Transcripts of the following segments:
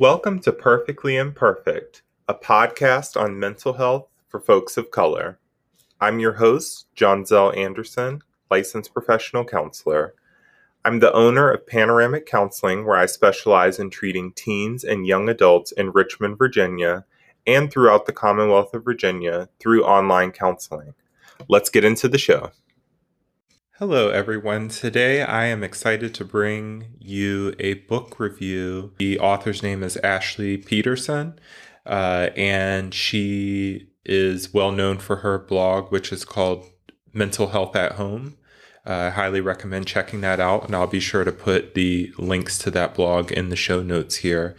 Welcome to Perfectly Imperfect, a podcast on mental health for folks of color. I'm your host, John Zell Anderson, licensed professional counselor. I'm the owner of Panoramic Counseling, where I specialize in treating teens and young adults in Richmond, Virginia, and throughout the Commonwealth of Virginia through online counseling. Let's get into the show. Hello, everyone. Today I am excited to bring you a book review. The author's name is Ashley Peterson, uh, and she is well known for her blog, which is called Mental Health at Home. Uh, I highly recommend checking that out, and I'll be sure to put the links to that blog in the show notes here.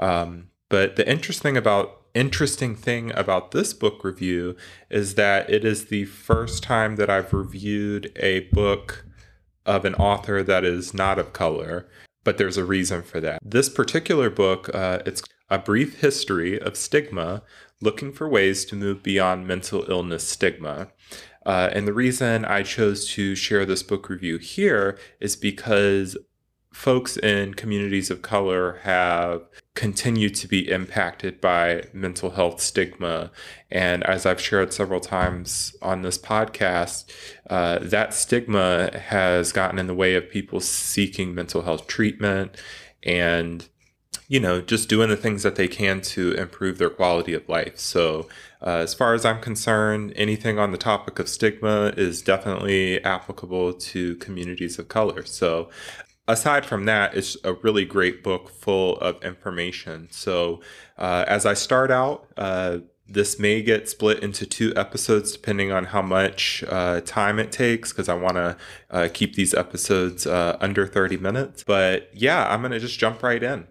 Um, but the interesting about interesting thing about this book review is that it is the first time that I've reviewed a book of an author that is not of color, but there's a reason for that. This particular book, uh, it's a brief history of stigma, looking for ways to move beyond mental illness stigma. Uh, and the reason I chose to share this book review here is because folks in communities of color have continued to be impacted by mental health stigma. And as I've shared several times on this podcast, uh, that stigma has gotten in the way of people seeking mental health treatment and you know, just doing the things that they can to improve their quality of life. So, uh, as far as I'm concerned, anything on the topic of stigma is definitely applicable to communities of color. So, aside from that, it's a really great book full of information. So, uh, as I start out, uh, this may get split into two episodes depending on how much uh, time it takes because I want to uh, keep these episodes uh, under 30 minutes. But yeah, I'm going to just jump right in.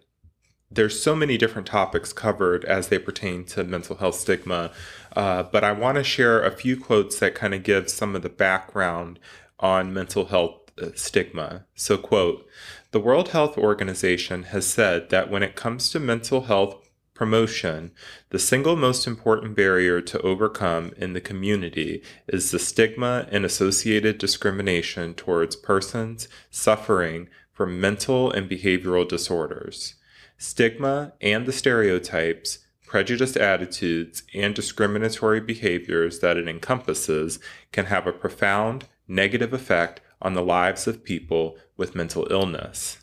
There's so many different topics covered as they pertain to mental health stigma, uh, but I want to share a few quotes that kind of give some of the background on mental health Uh, stigma. So, quote, the World Health Organization has said that when it comes to mental health promotion, the single most important barrier to overcome in the community is the stigma and associated discrimination towards persons suffering from mental and behavioral disorders. Stigma and the stereotypes, prejudiced attitudes, and discriminatory behaviors that it encompasses can have a profound negative effect on the lives of people with mental illness.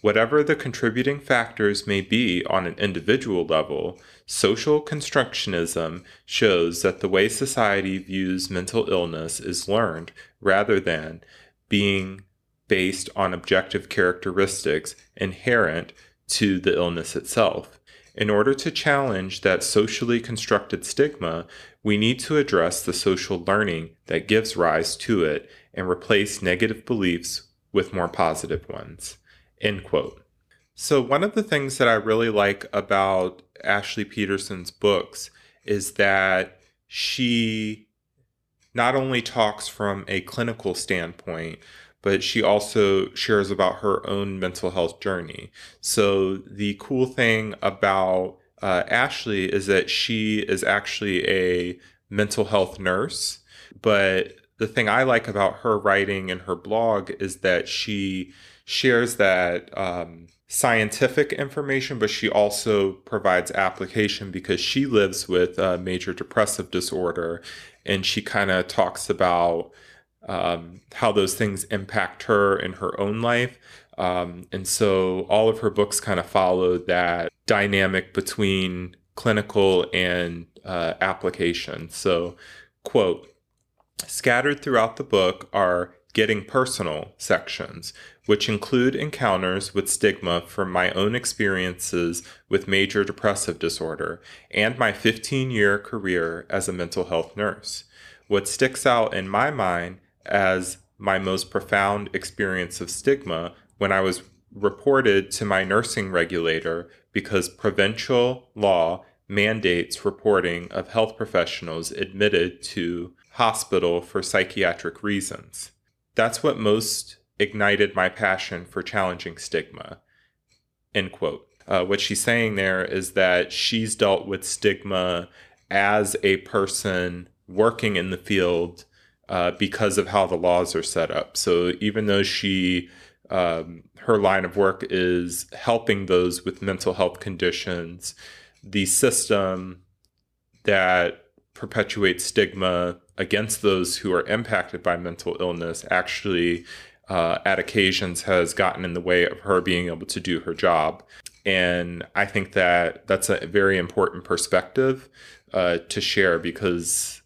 Whatever the contributing factors may be on an individual level, social constructionism shows that the way society views mental illness is learned rather than being based on objective characteristics inherent to the illness itself. In order to challenge that socially constructed stigma, we need to address the social learning that gives rise to it and replace negative beliefs with more positive ones. End quote. So, one of the things that I really like about Ashley Peterson's books is that she not only talks from a clinical standpoint, but she also shares about her own mental health journey. So, the cool thing about uh, Ashley is that she is actually a mental health nurse, but the thing I like about her writing and her blog is that she shares that um, scientific information, but she also provides application because she lives with a major depressive disorder and she kind of talks about um, how those things impact her in her own life. Um, and so all of her books kind of follow that dynamic between clinical and uh, application. So, quote, Scattered throughout the book are Getting Personal sections, which include encounters with stigma from my own experiences with major depressive disorder and my 15 year career as a mental health nurse. What sticks out in my mind as my most profound experience of stigma when I was reported to my nursing regulator because provincial law mandates reporting of health professionals admitted to hospital for psychiatric reasons. That's what most ignited my passion for challenging stigma. End quote. Uh, what she's saying there is that she's dealt with stigma as a person working in the field uh, because of how the laws are set up. So even though she um, her line of work is helping those with mental health conditions. The system that perpetuates stigma against those who are impacted by mental illness actually, uh, at occasions, has gotten in the way of her being able to do her job. And I think that that's a very important perspective uh, to share because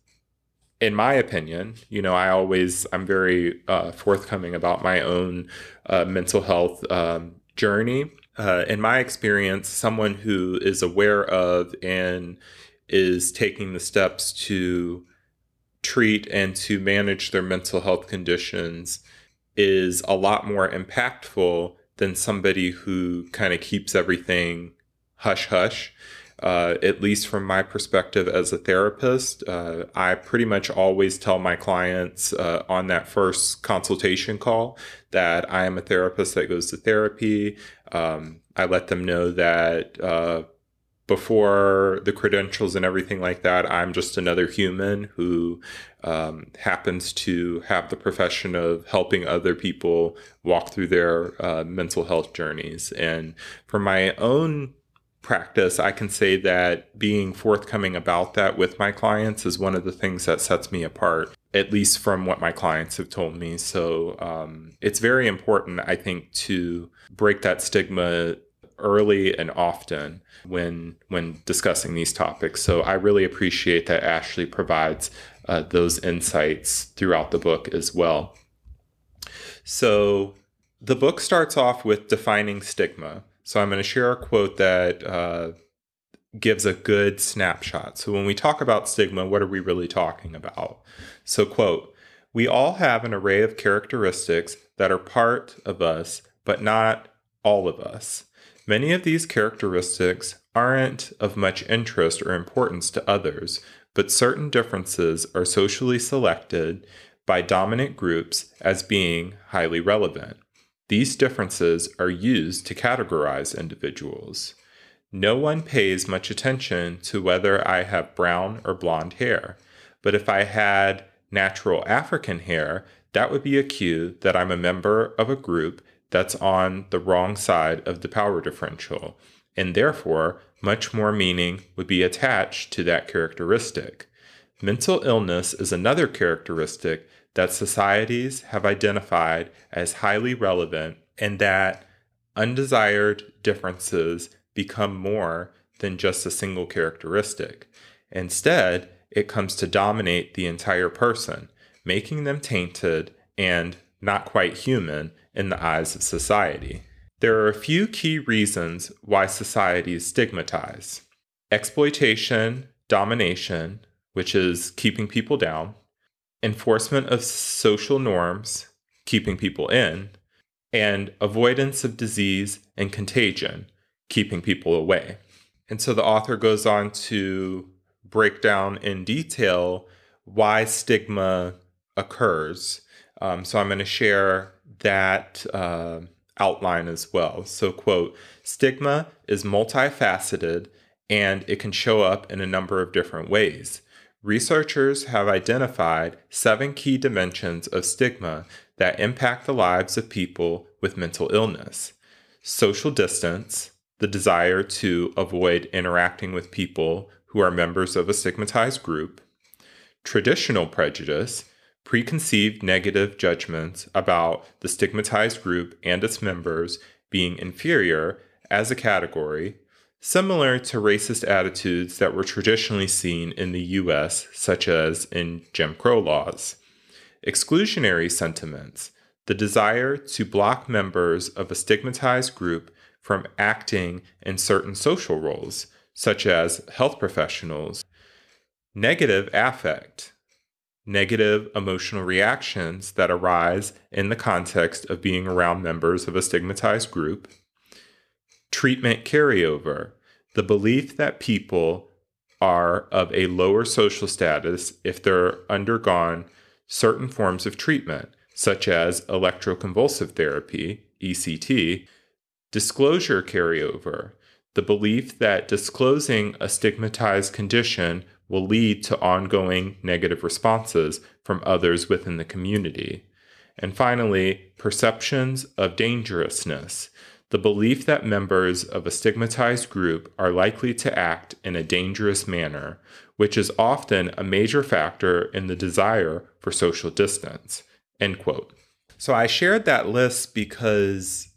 in my opinion, you know, I always I'm very uh, forthcoming about my own uh, mental health um, journey. Uh, in my experience, someone who is aware of and is taking the steps to treat and to manage their mental health conditions is a lot more impactful than somebody who kind of keeps everything hush hush uh, at least from my perspective as a therapist, uh, I pretty much always tell my clients uh, on that first consultation call that I am a therapist that goes to therapy. Um, I let them know that uh, before the credentials and everything like that, I'm just another human who um, happens to have the profession of helping other people walk through their uh, mental health journeys. And for my own practice, I can say that being forthcoming about that with my clients is one of the things that sets me apart, at least from what my clients have told me. So um, it's very important, I think, to break that stigma early and often when when discussing these topics. So I really appreciate that Ashley provides uh, those insights throughout the book as well. So the book starts off with defining stigma. So I'm going to share a quote that uh, gives a good snapshot. So when we talk about stigma, what are we really talking about? So, quote, we all have an array of characteristics that are part of us, but not all of us. Many of these characteristics aren't of much interest or importance to others, but certain differences are socially selected by dominant groups as being highly relevant. These differences are used to categorize individuals. No one pays much attention to whether I have brown or blonde hair, but if I had natural African hair, that would be a cue that I'm a member of a group that's on the wrong side of the power differential, and therefore much more meaning would be attached to that characteristic. Mental illness is another characteristic that societies have identified as highly relevant and that undesired differences become more than just a single characteristic. Instead, it comes to dominate the entire person, making them tainted and not quite human in the eyes of society. There are a few key reasons why societies stigmatize exploitation, domination, which is keeping people down, enforcement of social norms, keeping people in, and avoidance of disease and contagion, keeping people away. And so the author goes on to break down in detail why stigma occurs. Um, so I'm going to share that uh, outline as well. So, quote, stigma is multifaceted and it can show up in a number of different ways. Researchers have identified seven key dimensions of stigma that impact the lives of people with mental illness. Social distance, the desire to avoid interacting with people who are members of a stigmatized group, traditional prejudice, preconceived negative judgments about the stigmatized group and its members being inferior as a category, similar to racist attitudes that were traditionally seen in the US, such as in Jim Crow laws. Exclusionary sentiments, the desire to block members of a stigmatized group from acting in certain social roles, such as health professionals. Negative affect, negative emotional reactions that arise in the context of being around members of a stigmatized group treatment carryover, the belief that people are of a lower social status if they're undergone certain forms of treatment, such as electroconvulsive therapy, ECT, disclosure carryover, the belief that disclosing a stigmatized condition will lead to ongoing negative responses from others within the community, And finally, perceptions of dangerousness, the belief that members of a stigmatized group are likely to act in a dangerous manner, which is often a major factor in the desire for social distance. End quote. So I shared that list because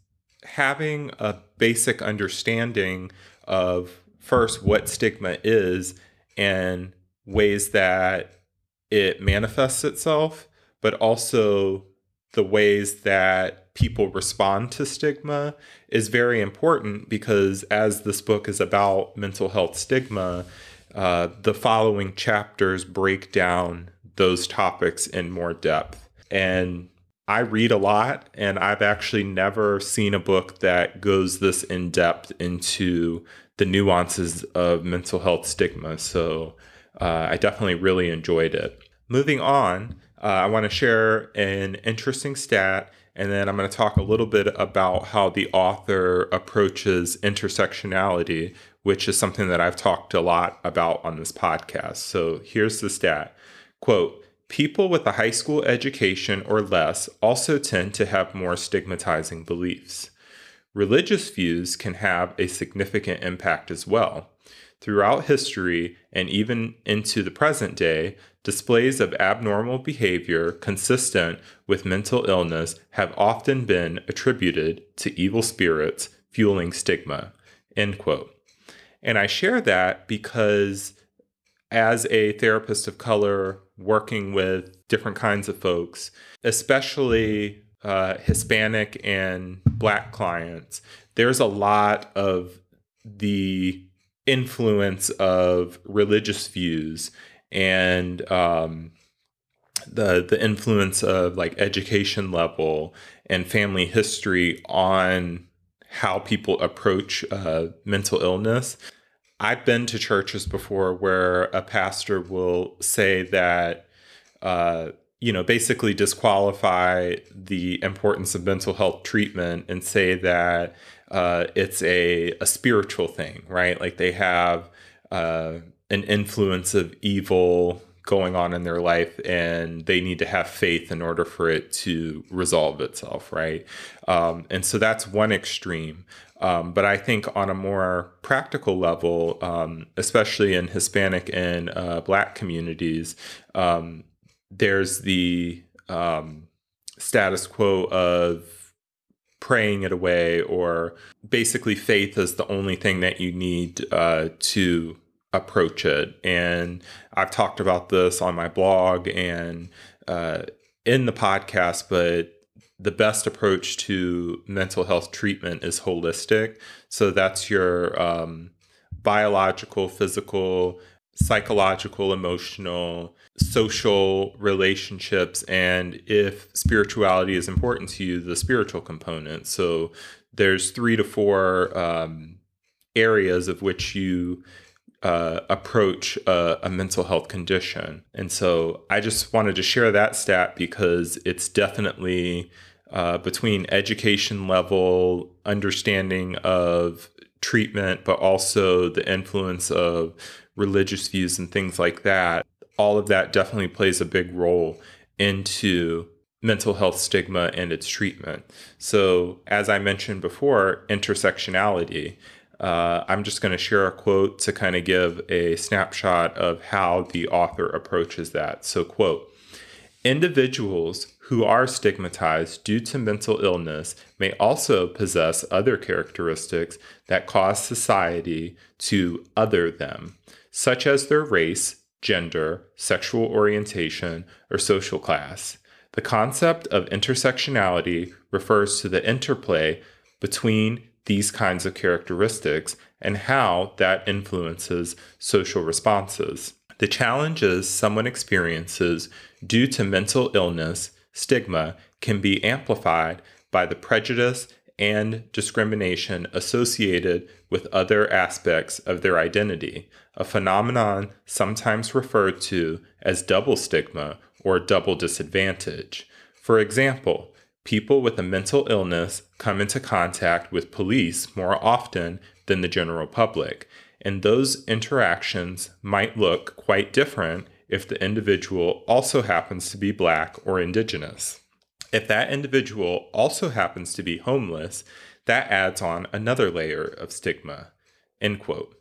having a basic understanding of first what stigma is and ways that it manifests itself, but also the ways that people respond to stigma is very important because as this book is about mental health stigma, uh, the following chapters break down those topics in more depth. And I read a lot, and I've actually never seen a book that goes this in depth into the nuances of mental health stigma. So uh, I definitely really enjoyed it. Moving on, uh, I want to share an interesting stat, and then I'm going to talk a little bit about how the author approaches intersectionality, which is something that I've talked a lot about on this podcast. So here's the stat quote, People with a high school education or less also tend to have more stigmatizing beliefs. Religious views can have a significant impact as well. Throughout history and even into the present day, displays of abnormal behavior consistent with mental illness have often been attributed to evil spirits fueling stigma. End quote. And I share that because as a therapist of color working with different kinds of folks, especially uh, Hispanic and Black clients, there's a lot of the influence of religious views and um, the the influence of like education level and family history on how people approach uh, mental illness. I've been to churches before where a pastor will say that, uh, you know, basically disqualify the importance of mental health treatment and say that uh, it's a, a spiritual thing, right? Like they have uh, an influence of evil going on in their life and they need to have faith in order for it to resolve itself, right? Um, and so that's one extreme. Um, but I think on a more practical level, um, especially in Hispanic and uh, Black communities, um, there's the um, status quo of praying it away or basically faith is the only thing that you need uh, to approach it. And I've talked about this on my blog and uh, in the podcast, but the best approach to mental health treatment is holistic. So that's your um, biological, physical, psychological, emotional, social relationships, and if spirituality is important to you, the spiritual component. So there's three to four um, areas of which you uh, approach a, a, mental health condition. And so I just wanted to share that stat because it's definitely uh, between education level, understanding of treatment, but also the influence of religious views and things like that. All of that definitely plays a big role into mental health stigma and its treatment. So, as I mentioned before, intersectionality. Uh, I'm just going to share a quote to kind of give a snapshot of how the author approaches that. So, quote, individuals who are stigmatized due to mental illness may also possess other characteristics that cause society to other them, such as their race, gender, sexual orientation, or social class. The concept of intersectionality refers to the interplay between these kinds of characteristics and how that influences social responses. The challenges someone experiences due to mental illness, stigma, can be amplified by the prejudice and discrimination associated with other aspects of their identity, a phenomenon sometimes referred to as double stigma or double disadvantage. For example, people with a mental illness come into contact with police more often than the general public, and those interactions might look quite different if the individual also happens to be Black or Indigenous. If that individual also happens to be homeless, that adds on another layer of stigma. End quote.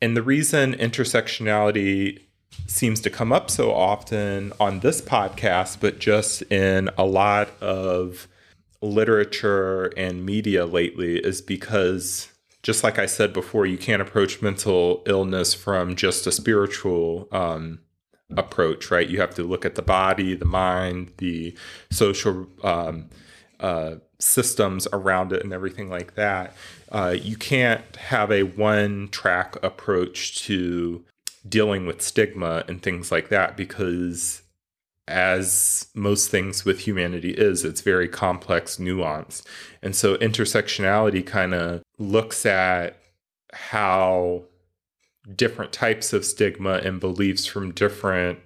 And the reason intersectionality seems to come up so often on this podcast, but just in a lot of literature and media lately, is because, just like I said before, you can't approach mental illness from just a spiritual um, approach, right? You have to look at the body, the mind, the social um, uh, systems around it, and everything like that. Uh, you can't have a one track approach to dealing with stigma and things like that because as most things with humanity is it's very complex nuanced and so intersectionality kind of looks at how different types of stigma and beliefs from different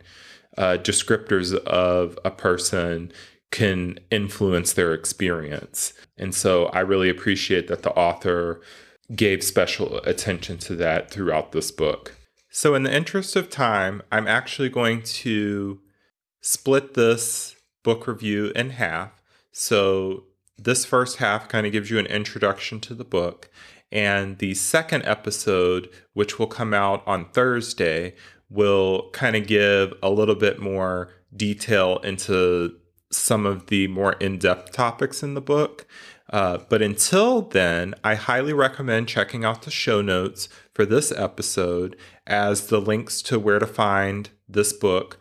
uh, descriptors of a person can influence their experience. And so I really appreciate that the author gave special attention to that throughout this book. So, in the interest of time, I'm actually going to split this book review in half. So, this first half kind of gives you an introduction to the book. And the second episode, which will come out on Thursday, will kind of give a little bit more detail into some of the more in depth topics in the book. Uh, but until then, I highly recommend checking out the show notes for this episode, as the links to where to find this book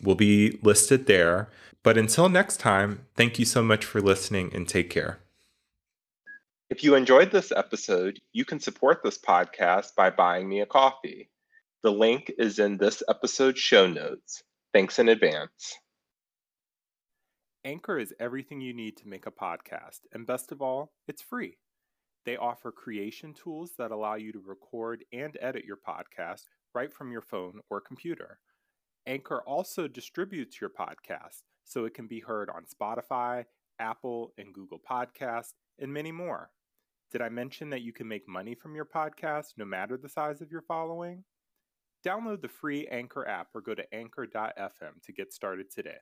will be listed there. But until next time, thank you so much for listening and take care. If you enjoyed this episode, you can support this podcast by buying me a coffee. The link is in this episode's show notes. Thanks in advance. Anchor is everything you need to make a podcast, and best of all, it's free. They offer creation tools that allow you to record and edit your podcast right from your phone or computer. Anchor also distributes your podcast so it can be heard on Spotify, Apple, and Google Podcasts, and many more. Did I mention that you can make money from your podcast no matter the size of your following? Download the free Anchor app or go to anchor.fm to get started today.